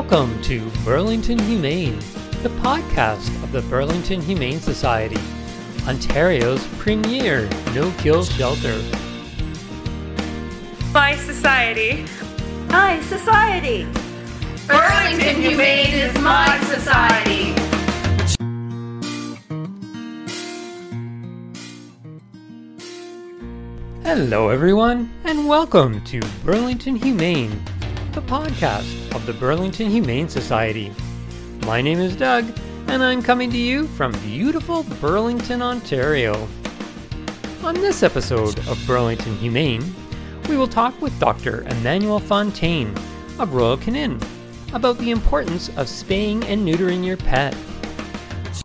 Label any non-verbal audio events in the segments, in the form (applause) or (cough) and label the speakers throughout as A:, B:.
A: Welcome to Burlington Humane, the podcast of the Burlington Humane Society, Ontario's premier no kill shelter.
B: By society.
C: Hi, society.
D: Burlington Humane is my society.
A: Hello, everyone, and welcome to Burlington Humane, the podcast of the Burlington Humane Society. My name is Doug, and I'm coming to you from beautiful Burlington, Ontario. On this episode of Burlington Humane, we will talk with Dr. Emmanuel Fontaine of Royal Canin about the importance of spaying and neutering your pet.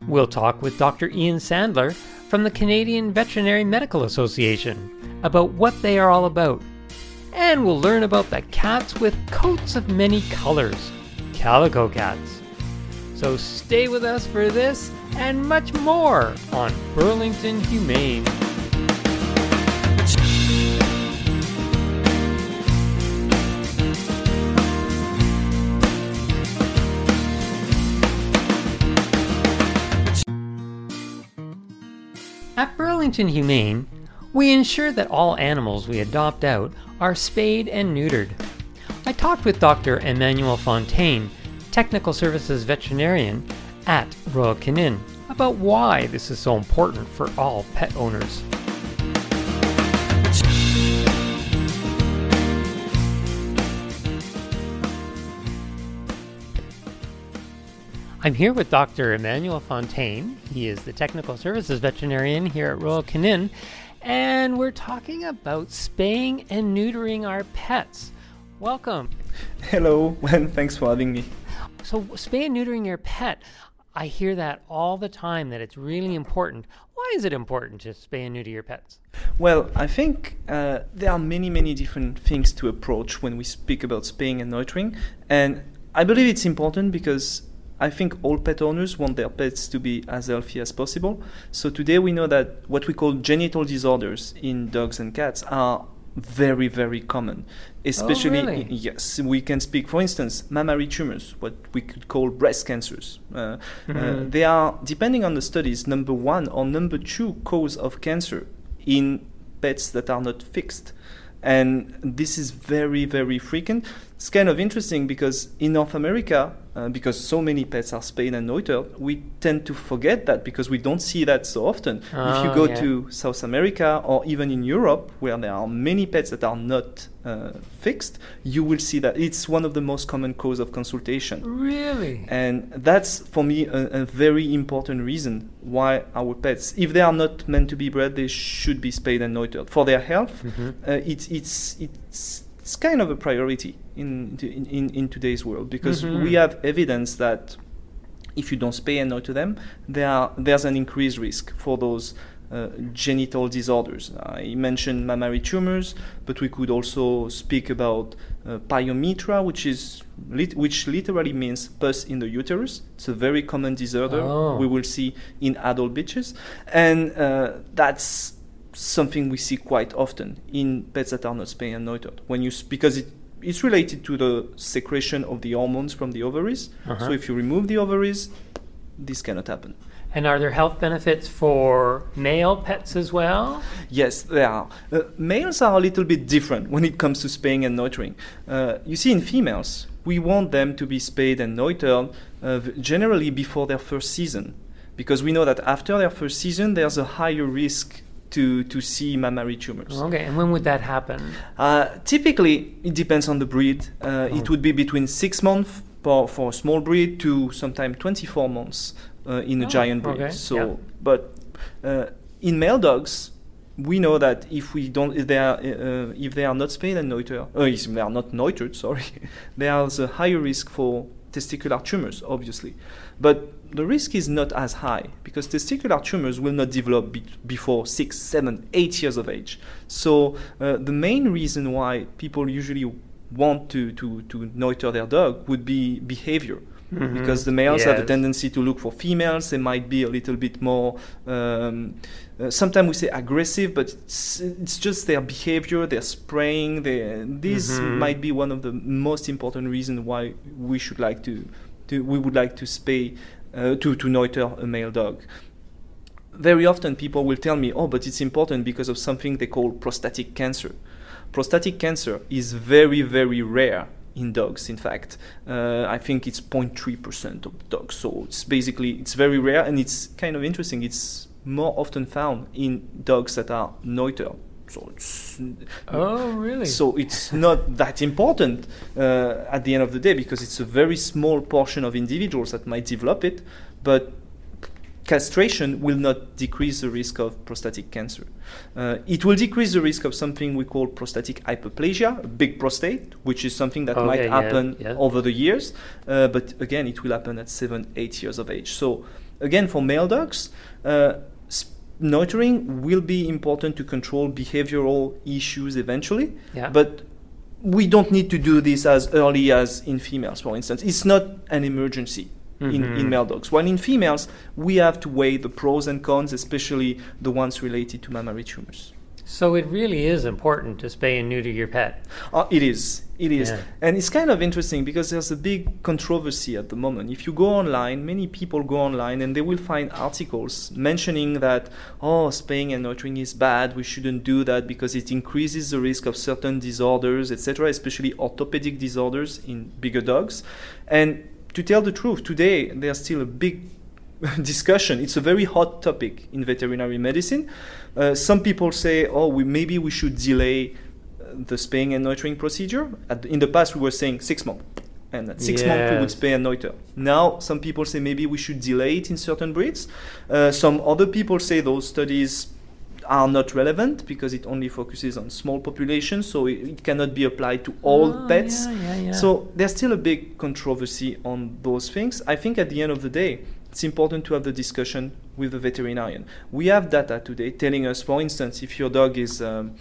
A: We'll talk with Dr. Ian Sandler from the Canadian Veterinary Medical Association about what they are all about. And we'll learn about the cats with coats of many colors, calico cats. So stay with us for this and much more on Burlington Humane. At Burlington Humane, we ensure that all animals we adopt out are spayed and neutered. I talked with Dr. Emmanuel Fontaine, Technical Services Veterinarian at Royal Canin, about why this is so important for all pet owners. I'm here with Dr. Emmanuel Fontaine. He is the Technical Services Veterinarian here at Royal Canin, and we're talking about spaying and neutering our pets. Welcome.
E: Hello, (laughs) and thanks for having me.
A: So, spay and neutering your pet, I hear that all the time that it's really important. Why is it important to spay and neuter your pets?
E: Well, I think uh, there are many, many different things to approach when we speak about spaying and neutering, and I believe it's important because I think all pet owners want their pets to be as healthy as possible. So today we know that what we call genital disorders in dogs and cats are very, very common. Especially,
A: Oh, really?
E: yes, we can speak, for instance, mammary tumors, what we could call breast cancers. Uh, uh,
A: Mhm.
E: they are, depending on the studies, number one or number two cause of cancer in pets that are not fixed. And this is very, very frequent. It's kind of interesting because in North America, uh, because so many pets are spayed and neutered, we tend to forget that because we don't see that so often. if you
A: Oh,
E: go
A: yeah.
E: to South America or even in Europe, where there are many pets that are not uh, fixed, you will see that it's one of the most common cause of consultation.
A: Really?
E: And that's for me a, a very important reason why our pets, if they are not meant to be bred, they should be spayed and neutered for their health.
A: Mhm.
E: Uh, it's it's it's it's kind of a priority in in, in, in today's world because
A: Mhm.
E: we have evidence that if you don't spay and neuter them, there are, there's an increased risk for those uh, genital disorders. I mentioned mammary tumors, but we could also speak about uh, pyometra, which is lit- which literally means pus in the uterus. It's a very common disorder
A: Oh.
E: we will see in adult bitches, and uh, that's something we see quite often in pets that are not spayed and neutered. When you because it it's related to the secretion of the hormones from the ovaries.
A: Uh-huh.
E: So if you remove the ovaries, this cannot happen.
A: And are there health benefits for male pets as well?
E: Yes, there are. Uh, males are a little bit different when it comes to spaying and neutering. Uh, you see, in females, we want them to be spayed and neutered uh, generally before their first season, because we know that after their first season, there's a higher risk to, to see mammary tumors.
A: Okay, and when would that happen?
E: Uh, typically, it depends on the breed. Uh,
A: Oh.
E: It would be between six months for, for a small breed to sometimes 24 months uh, in a
A: Oh,
E: giant breed.
A: okay,
E: So,
A: yeah.
E: but uh, in male dogs, we know that if we don't, if they are, uh, if they are not spayed and neutered, uh, if they are not neutered, sorry, (laughs) there's a higher risk for testicular tumors, obviously. But the risk is not as high because testicular tumors will not develop be- before six, seven, eight years of age. So uh, the main reason why people usually want to, to, to neuter their dog would be behavior.
A: Mhm.
E: because the males have a tendency to look for females. They might be a little bit more. Um, uh, sometimes we say aggressive, but it's, it's just their behavior, their spraying. Their, this
A: Mhm.
E: might be one of the most important reasons why we should like to, to we would like to spay, uh, to to neuter a male dog. Very often, people will tell me, "Oh, but it's important because of something they call prostatic cancer." Prostatic cancer is very, very rare in dogs. In fact, uh, I think it's 0.3% of dogs. So it's basically it's very rare, and it's kind of interesting. It's more often found in dogs that are neutered. So it's
A: Oh, really?
E: so it's not that important uh, at the end of the day because it's a very small portion of individuals that might develop it, but castration will not decrease the risk of prostatic cancer. Uh, it will decrease the risk of something we call prostatic hyperplasia, a big prostate, which is something that might
A: yeah,
E: happen
A: yeah.
E: over the years, uh, but again, it will happen at seven, eight years of age. So again, for male dogs, uh, neutering will be important to control behavioral issues eventually,
A: yeah.
E: but we don't need to do this as early as in females, for instance. It's not an emergency in, in male dogs. While in females, we have to weigh the pros and cons, especially the ones related to mammary tumors.
A: so it really is important to spay and neuter your pet.
E: Uh, it is. It is.
A: Yeah.
E: And it's kind of interesting because there's a big controversy at the moment. If you go online, many people go online and they will find articles mentioning that, oh, spaying and neutering is bad, we shouldn't do that because it increases the risk of certain disorders, etc., especially orthopedic disorders in bigger dogs. And to tell the truth, today there's still a big (laughs) discussion. It's a very hot topic in veterinary medicine. Uh, some people say, oh, we, maybe we should delay uh, the spaying and neutering procedure. At the, in the past, we were saying six months. And at six months, we would spay and neuter. Now, some people say maybe we should delay it in certain breeds. Uh, some other people say those studies are not relevant because it only focuses on small populations, so it, it cannot be applied to all
A: Oh,
E: pets.
A: Yeah, yeah, yeah.
E: So there's still a big controversy on those things. I think at the end of the day, it's important to have the discussion with the veterinarian. We have data today telling us, for instance, if your dog is um,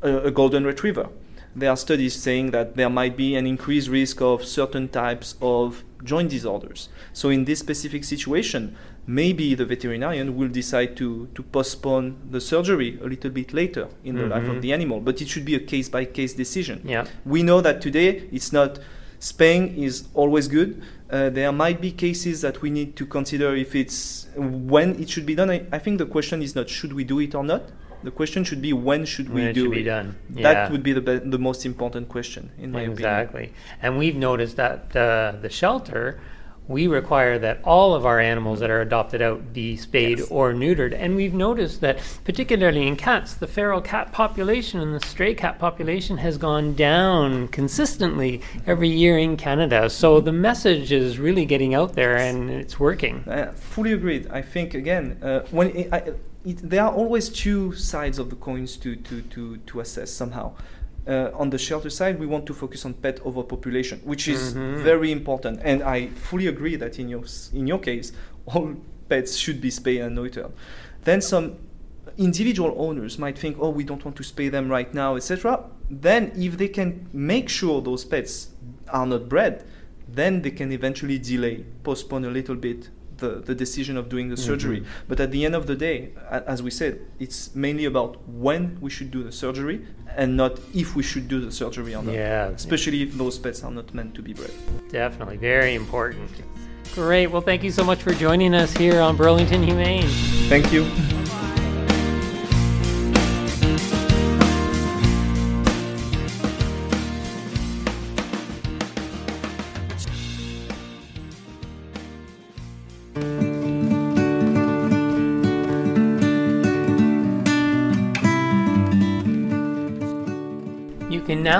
E: a, a golden retriever, there are studies saying that there might be an increased risk of certain types of joint disorders. So in this specific situation, maybe the veterinarian will decide to, to postpone the surgery a little bit later in the life
A: Mhm.
E: of the animal. But it should be a case by case decision.
A: yeah.
E: We know that today it's not spaying is always good. Uh, there might be cases that we need to consider if it's when it should be done. I, I think the question is not should we do it or not. The question should be when should
A: When
E: we
A: it
E: do
A: should
E: it.
A: be done. Yeah.
E: That would be the be- the most important question in my opinion.
A: Exactly. And we've noticed that uh, the shelter, we require that all of our animals that are adopted out be spayed
E: Yes.
A: or neutered. And we've noticed that, particularly in cats, the feral cat population and the stray cat population has gone down consistently every year in Canada. So the message is really getting out there and it's working.
E: Uh, fully agreed. I think again, uh, when it, I, it, there are always two sides of the coins to to to, to assess somehow. Uh, on the shelter side, we want to focus on pet overpopulation, which is
A: Mhm.
E: very important. And I fully agree that in your in your case, all pets should be spayed and neutered. Then some individual owners might think, oh, we don't want to spay them right now, etc. Then, if they can make sure those pets are not bred, then they can eventually delay, postpone a little bit the, the decision of doing the surgery.
A: Mhm.
E: But at the end of the day, as we said, it's mainly about when we should do the surgery and not if we should do the surgery or not.
A: Yeah.
E: Especially if those pets are not meant to be bred.
A: Definitely. Very important. Great. Well, thank you so much for joining us here on Burlington Humane.
E: Thank you.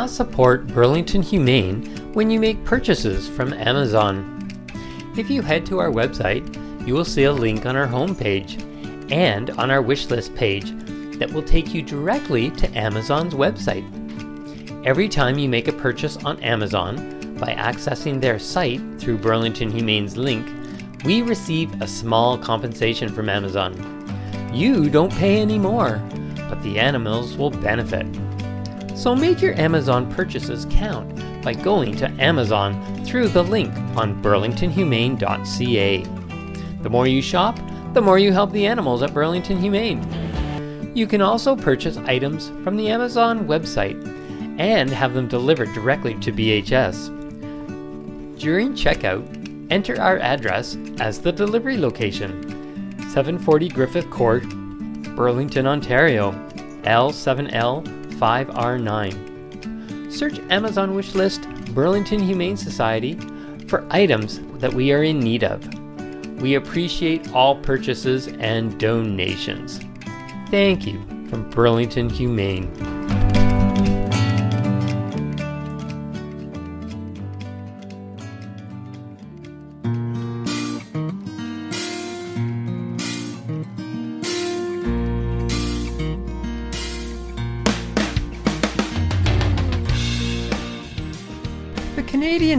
A: Now support Burlington Humane when you make purchases from Amazon. If you head to our website, you will see a link on our homepage and on our wishlist page that will take you directly to Amazon's website. Every time you make a purchase on Amazon by accessing their site through Burlington Humane's link, we receive a small compensation from Amazon. You don't pay any more, but the animals will benefit. So make your Amazon purchases count by going to Amazon through the link on burlingtonhumane.ca. The more you shop, the more you help the animals at Burlington Humane. You can also purchase items from the Amazon website and have them delivered directly to BHS. During checkout, enter our address as the delivery location 740 Griffith Court, Burlington, Ontario, L7L5R9. Search Amazon wishlist Burlington Humane Society for items that we are in need of. We appreciate all purchases and donations. Thank you from Burlington Humane.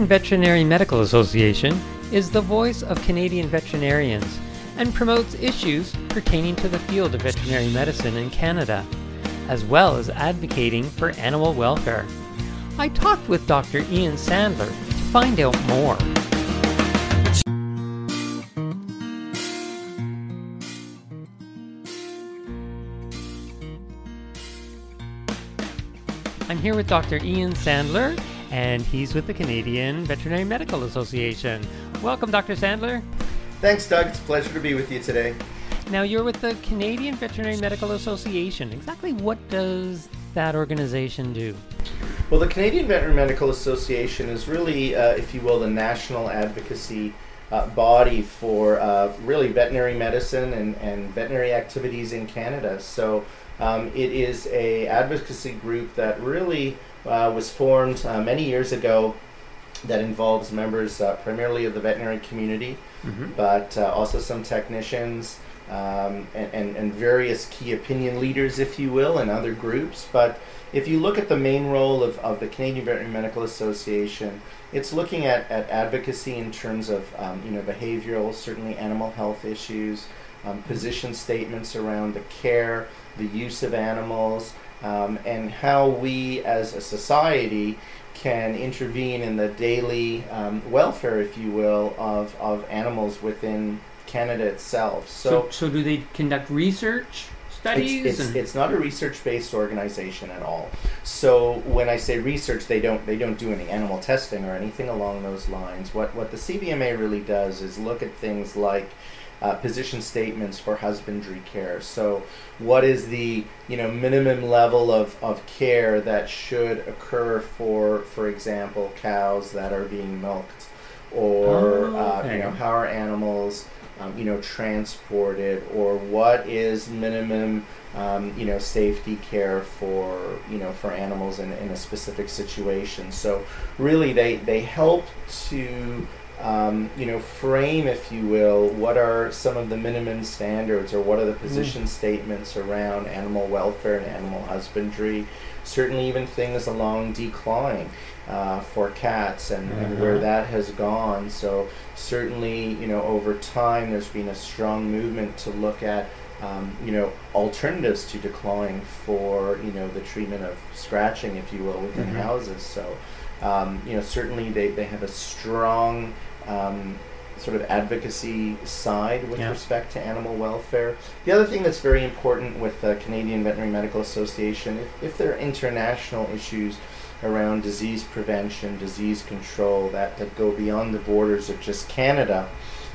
A: Canadian Veterinary Medical Association is the voice of Canadian veterinarians and promotes issues pertaining to the field of veterinary medicine in Canada, as well as advocating for animal welfare. I talked with Dr. Ian Sandler to find out more. I'm here with Dr. Ian Sandler, and he's with the Canadian Veterinary Medical Association. Welcome, Dr. Sandler.
B: Thanks, Doug. It's a pleasure to be with you today.
A: Now, you're with the Canadian Veterinary Medical Association. Exactly what does that organization do?
B: Well, the Canadian Veterinary Medical Association is really, uh, if you will, the national advocacy uh, body for uh, really veterinary medicine and, and veterinary activities in Canada. So um, it is a advocacy group that really uh, was formed uh, many years ago that involves members uh, primarily of the veterinary community, but uh, also some technicians um, and, and, and various key opinion leaders, if you will, and other groups. But if you look at the main role of, of the Canadian Veterinary Medical Association, it's looking at, at advocacy in terms of um, you know behavioral, certainly animal health issues, um, position statements around the care, the use of animals, um, and how we as a society can intervene in the daily um, welfare, if you will, of, of animals within Canada itself.
A: So, so do they conduct research studies?
B: It's, it's, it's not a research-based organization at all. So when I say research, they don't they don't do any animal testing or anything along those lines. What what the CVMA really does is look at things like uh, position statements for husbandry care. So what is the you know minimum level of, of care that should occur for for example cows that are being milked, or
A: Oh,
B: uh, you know how are animals um, you know, transported, or what is minimum, um, you know, safety care for, you know, for animals in, in a specific situation. So really, they they help to, um, you know, frame, if you will, what are some of the minimum standards, or what are the position statements around animal welfare and animal husbandry. Certainly, even things along decline uh, for cats and, and where that has gone. So certainly, you know, over time, there's been a strong movement to look at, um, you know, alternatives to declawing for, you know, the treatment of scratching, if you will, within
A: Mhm.
B: houses. So, um, you know, certainly they, they have a strong um, sort of advocacy side with
A: Yeah.
B: respect to animal welfare. The other thing that's very important with the Canadian Veterinary Medical Association, if, if there are international issues around disease prevention, disease control that, that go beyond the borders of just Canada,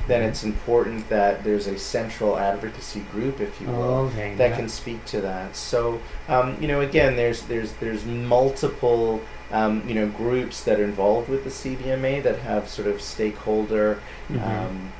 B: then it's important that there's a central advocacy group, if you will,
A: okay.
B: that can speak to that. So, um, you know, again, there's there's there's multiple um, you know groups that are involved with the CVMA that have sort of stakeholder
A: Mhm.
B: um,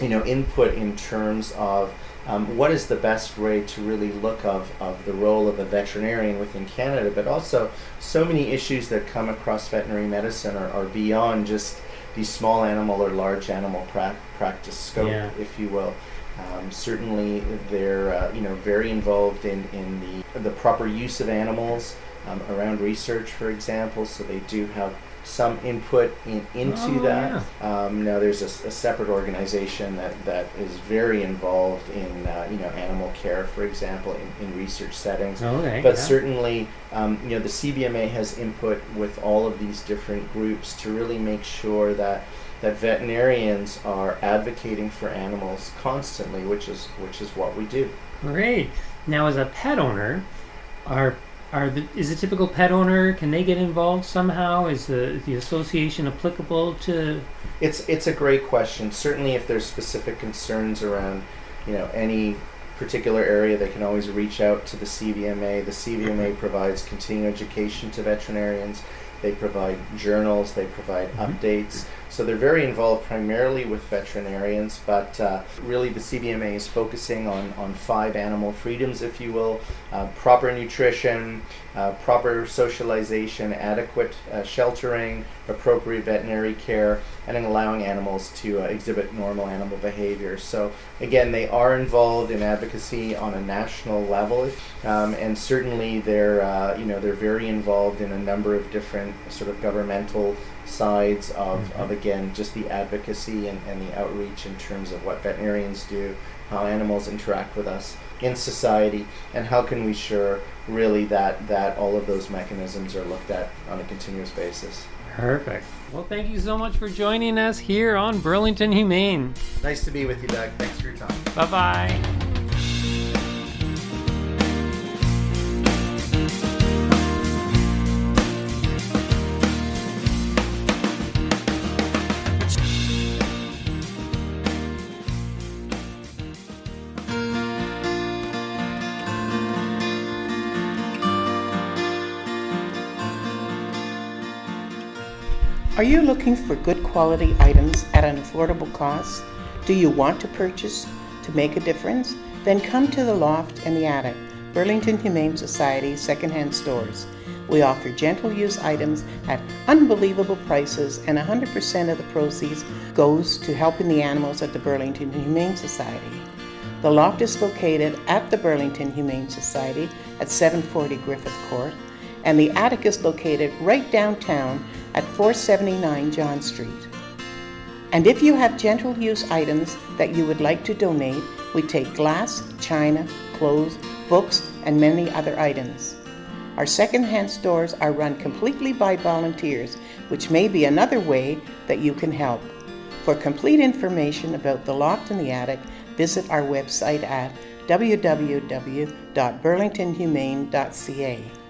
B: you know input in terms of um, what is the best way to really look of, of the role of a veterinarian within Canada, but also so many issues that come across veterinary medicine are, are beyond just the small animal or large animal prac- practice scope,
A: Yeah.
B: if you will. Um, certainly, they're uh, you know very involved in, in the the proper use of animals um, around research, for example. So they do have some input in, into
A: Oh,
B: that. Um, now, there's a separate organization that, that is very involved in uh, you know animal care, for example, in, in research settings.
A: Okay.
B: But
A: yeah.
B: certainly, um, you know, the CVMA has input with all of these different groups to really make sure that that veterinarians are advocating for animals constantly, which is which is what we do.
A: Great. Now, as a pet owner, are are the, is a typical pet owner can they get involved somehow? Is the the association applicable to?
B: It's it's a great question. Certainly, if there's specific concerns around, you know, any particular area, they can always reach out to the CVMA. The CVMA provides continuing education to veterinarians. They provide journals. They provide
A: Mhm.
B: updates. So they're very involved primarily with veterinarians, but uh, really the CVMA is focusing on, on five animal freedoms, if you will uh, proper nutrition, uh, proper socialization, adequate uh, sheltering, appropriate veterinary care, and allowing animals to uh, exhibit normal animal behavior. So, again, they are involved in advocacy on a national level, um, and certainly they're, uh, you know, they're very involved in a number of different sort of governmental sides of, mm-hmm. of again just the advocacy and, and the outreach in terms of what veterinarians do how animals interact with us in society and how can we sure really that that all of those mechanisms are looked at on a continuous basis
A: Perfect. Well, thank you so much for joining us here on Burlington Humane.
B: nice to be with you doug thanks for your time
A: Bye bye.
F: Are you looking for good quality items at an affordable cost? Do you want to purchase to make a difference? Then come to the Loft and the Attic, Burlington Humane Society secondhand stores. We offer gentle use items at unbelievable prices, and 100% of the proceeds goes to helping the animals at the Burlington Humane Society. The loft is located at the Burlington Humane Society at 740 Griffith Court, and the attic is located right downtown at 479 John Street. And if you have gentle use items that you would like to donate, we take glass, china, clothes, books, and many other items. Our secondhand stores are run completely by volunteers, which may be another way that you can help. For complete information about the loft and the attic, visit our website at www.burlingtonhumane.ca.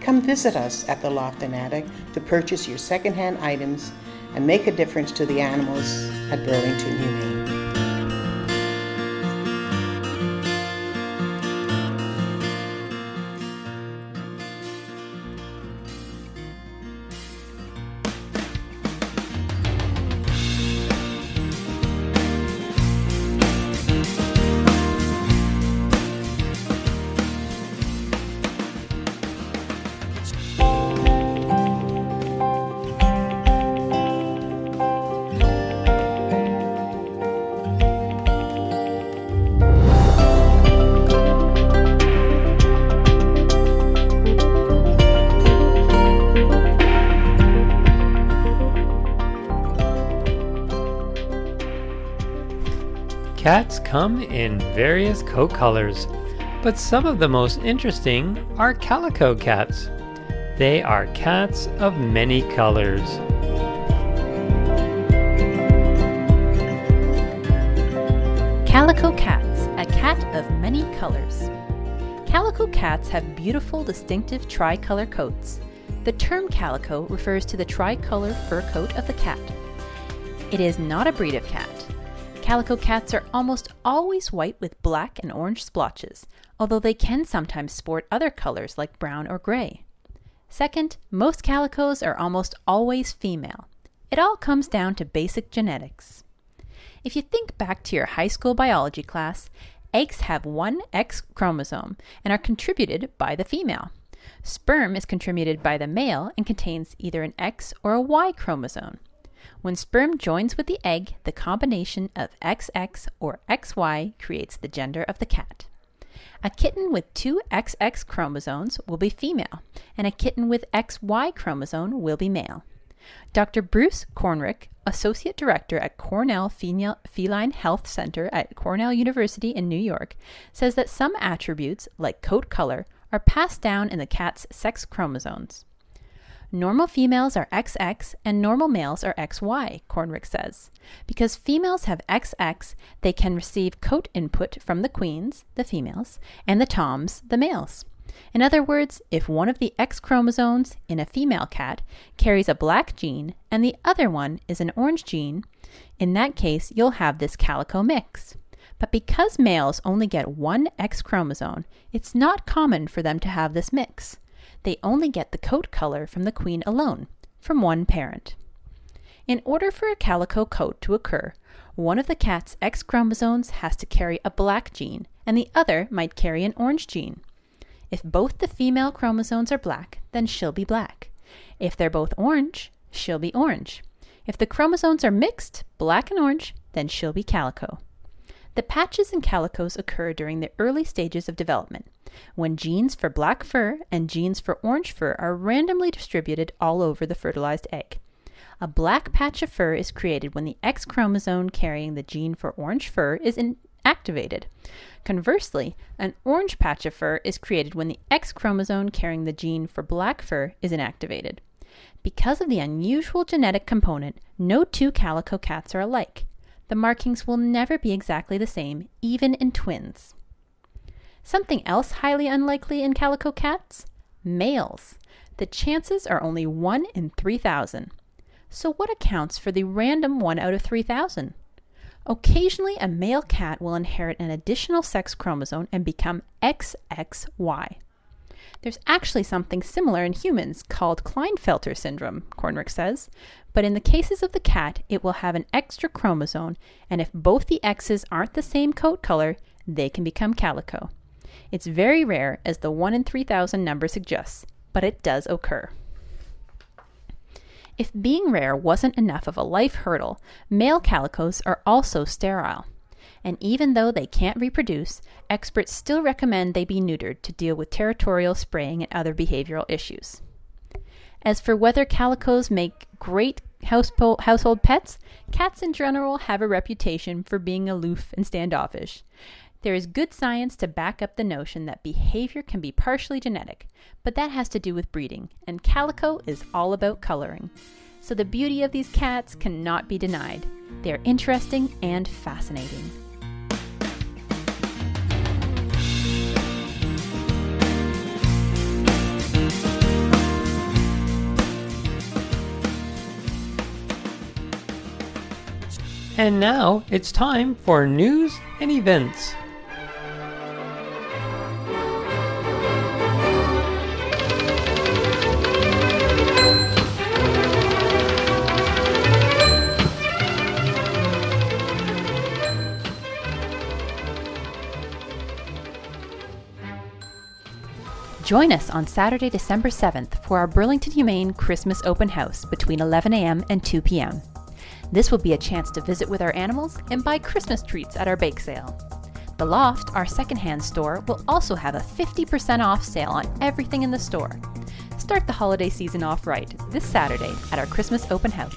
F: Come visit us at the Loft and Attic to purchase your secondhand items and make a difference to the animals at Burlington Humane.
A: Cats come in various coat colors, but some of the most interesting are calico cats. They are cats of many colors.
G: Calico cats, a cat of many colors. Calico cats have beautiful, distinctive tricolor coats. The term calico refers to the tricolor fur coat of the cat. It is not a breed of cat. Calico cats are almost always white with black and orange splotches, although they can sometimes sport other colors like brown or gray. Second, most calicos are almost always female. It all comes down to basic genetics. If you think back to your high school biology class, eggs have one X chromosome and are contributed by the female. Sperm is contributed by the male and contains either an X or a Y chromosome. When sperm joins with the egg, the combination of XX or XY creates the gender of the cat. A kitten with two XX chromosomes will be female, and a kitten with XY chromosome will be male. Dr. Bruce Kornreich, Associate Director at Cornell Feline Health Center at Cornell University in New York, says that some attributes, like coat color, are passed down in the cat's sex chromosomes. Normal females are XX and normal males are XY, Kornreich says. Because females have XX, they can receive coat input from the queens, the females, and the toms, the males. In other words, if one of the X chromosomes in a female cat carries a black gene and the other one is an orange gene, in that case you'll have this calico mix. But because males only get one X chromosome, it's not common for them to have this mix. They only get the coat color from the queen alone, from one parent. In order for a calico coat to occur, one of the cat's X chromosomes has to carry a black gene, and the other might carry an orange gene. If both the female chromosomes are black, then she'll be black. If they're both orange, she'll be orange. If the chromosomes are mixed, black and orange, then she'll be calico. The patches and calicos occur during the early stages of development, when genes for black fur and genes for orange fur are randomly distributed all over the fertilized egg. A black patch of fur is created when the X chromosome carrying the gene for orange fur is inactivated. Conversely, an orange patch of fur is created when the X chromosome carrying the gene for black fur is inactivated. Because of the unusual genetic component, no two calico cats are alike. The markings will never be exactly the same, even in twins. Something else highly unlikely in calico cats? Males. The chances are only 1 in 3,000. So, what accounts for the random 1 out of 3,000? Occasionally, a male cat will inherit an additional sex chromosome and become XXY. There's actually something similar in humans called Klinefelter syndrome, Kornreich says, but in the cases of the cat, it will have an extra chromosome, and if both the X's aren't the same coat color, they can become calico. It's very rare, as the 1 in 3,000 number suggests, but it does occur. If being rare wasn't enough of a life hurdle, male calicos are also sterile. And even though they can't reproduce, experts still recommend they be neutered to deal with territorial spraying and other behavioral issues. As for whether calicos make great household pets, cats in general have a reputation for being aloof and standoffish. There is good science to back up the notion that behavior can be partially genetic, but that has to do with breeding, and calico is all about coloring. So the beauty of these cats cannot be denied. They are interesting and fascinating.
A: And now it's time for news and events.
G: Join us on Saturday, December 7th for our Burlington Humane Christmas Open House between 11 a.m. and 2 p.m. This will be a chance to visit with our animals and buy Christmas treats at our bake sale. The Loft, our secondhand store, will also have a 50% off sale on everything in the store. Start the holiday season off right this Saturday at our Christmas Open House.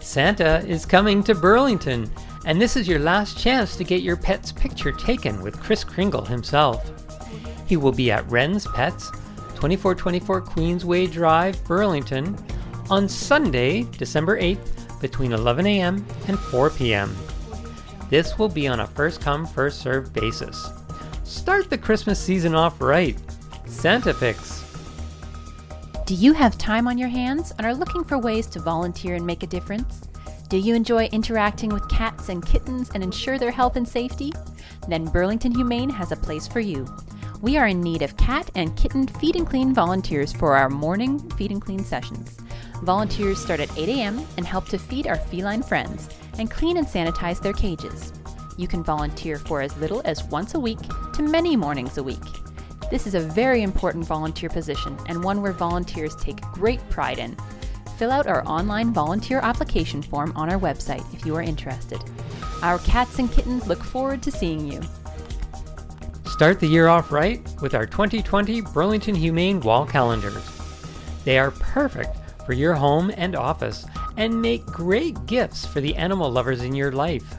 A: Santa is coming to Burlington, and this is your last chance to get your pet's picture taken with Kris Kringle himself. He will be at Ren's Pets, 2424 Queensway Drive, Burlington, on Sunday, December 8th, between 11 a.m. and 4 p.m. This will be on a first come, first served basis. Start the Christmas season off right. Santa Picks.
G: Do you have time on your hands and are looking for ways to volunteer and make a difference? Do you enjoy interacting with cats and kittens and ensure their health and safety? Then Burlington Humane has a place for you. We are in need of cat and kitten feed and clean volunteers for our morning feed and clean sessions. Volunteers start at 8 a.m. and help to feed our feline friends and clean and sanitize their cages. You can volunteer for as little as once a week to many mornings a week. This is a very important volunteer position and one where volunteers take great pride in. Fill out our online volunteer application form on our website if you are interested. Our cats and kittens look forward to seeing you.
A: Start the year off right with our 2020 Burlington Humane Wall Calendars. They are perfect for your home and office and make great gifts for the animal lovers in your life.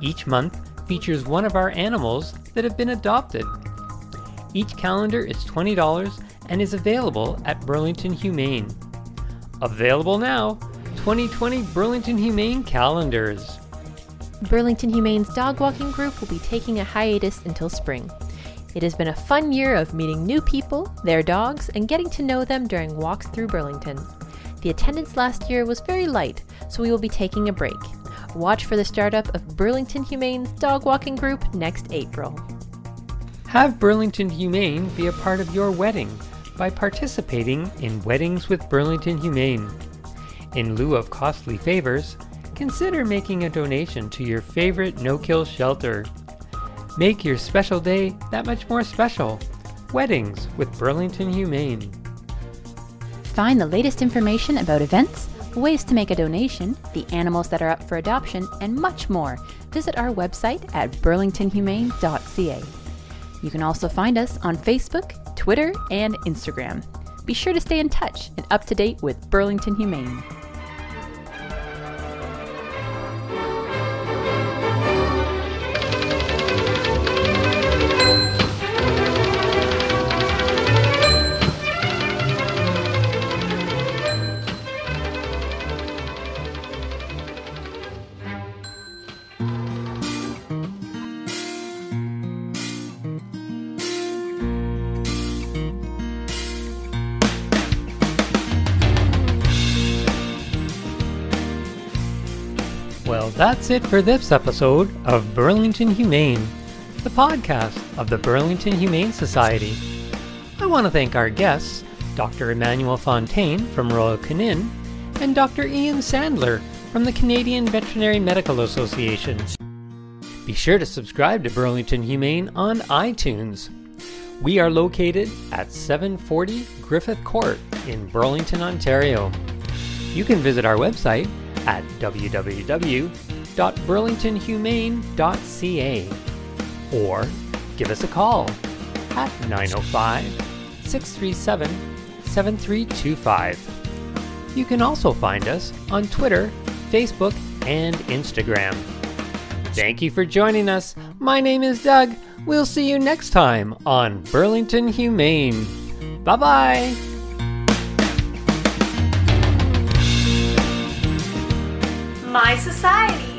A: Each month features one of our animals that have been adopted. Each calendar is $20 and is available at Burlington Humane. Available now 2020 Burlington Humane calendars.
G: Burlington Humane's dog walking group will be taking a hiatus until spring. It has been a fun year of meeting new people, their dogs, and getting to know them during walks through Burlington. The attendance last year was very light, so we will be taking a break. Watch for the startup of Burlington Humane's dog walking group next April.
A: Have Burlington Humane be a part of your wedding by participating in Weddings with Burlington Humane. In lieu of costly favors, consider making a donation to your favorite no kill shelter. Make your special day that much more special. Weddings with Burlington Humane.
G: Find the latest information about events, ways to make a donation, the animals that are up for adoption, and much more. Visit our website at burlingtonhumane.ca. You can also find us on Facebook, Twitter, and Instagram. Be sure to stay in touch and up to date with Burlington Humane.
A: It for this episode of Burlington Humane, the podcast of the Burlington Humane Society. I want to thank our guests, Dr. Emmanuel Fontaine from Royal Canin and Dr. Ian Sandler from the Canadian Veterinary Medical Association. Be sure to subscribe to Burlington Humane on iTunes. We are located at 740 Griffith Court in Burlington, Ontario. You can visit our website at www.burlingtonhumane.ca or give us a call at 905 637 7325. You can also find us on Twitter, Facebook, and Instagram. Thank you for joining us. My name is Doug. We'll see you next time on Burlington Humane. Bye bye.
D: My society.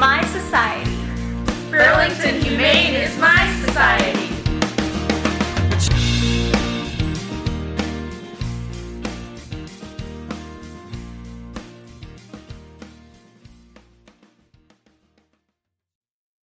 D: My society. Burlington Humane is my society.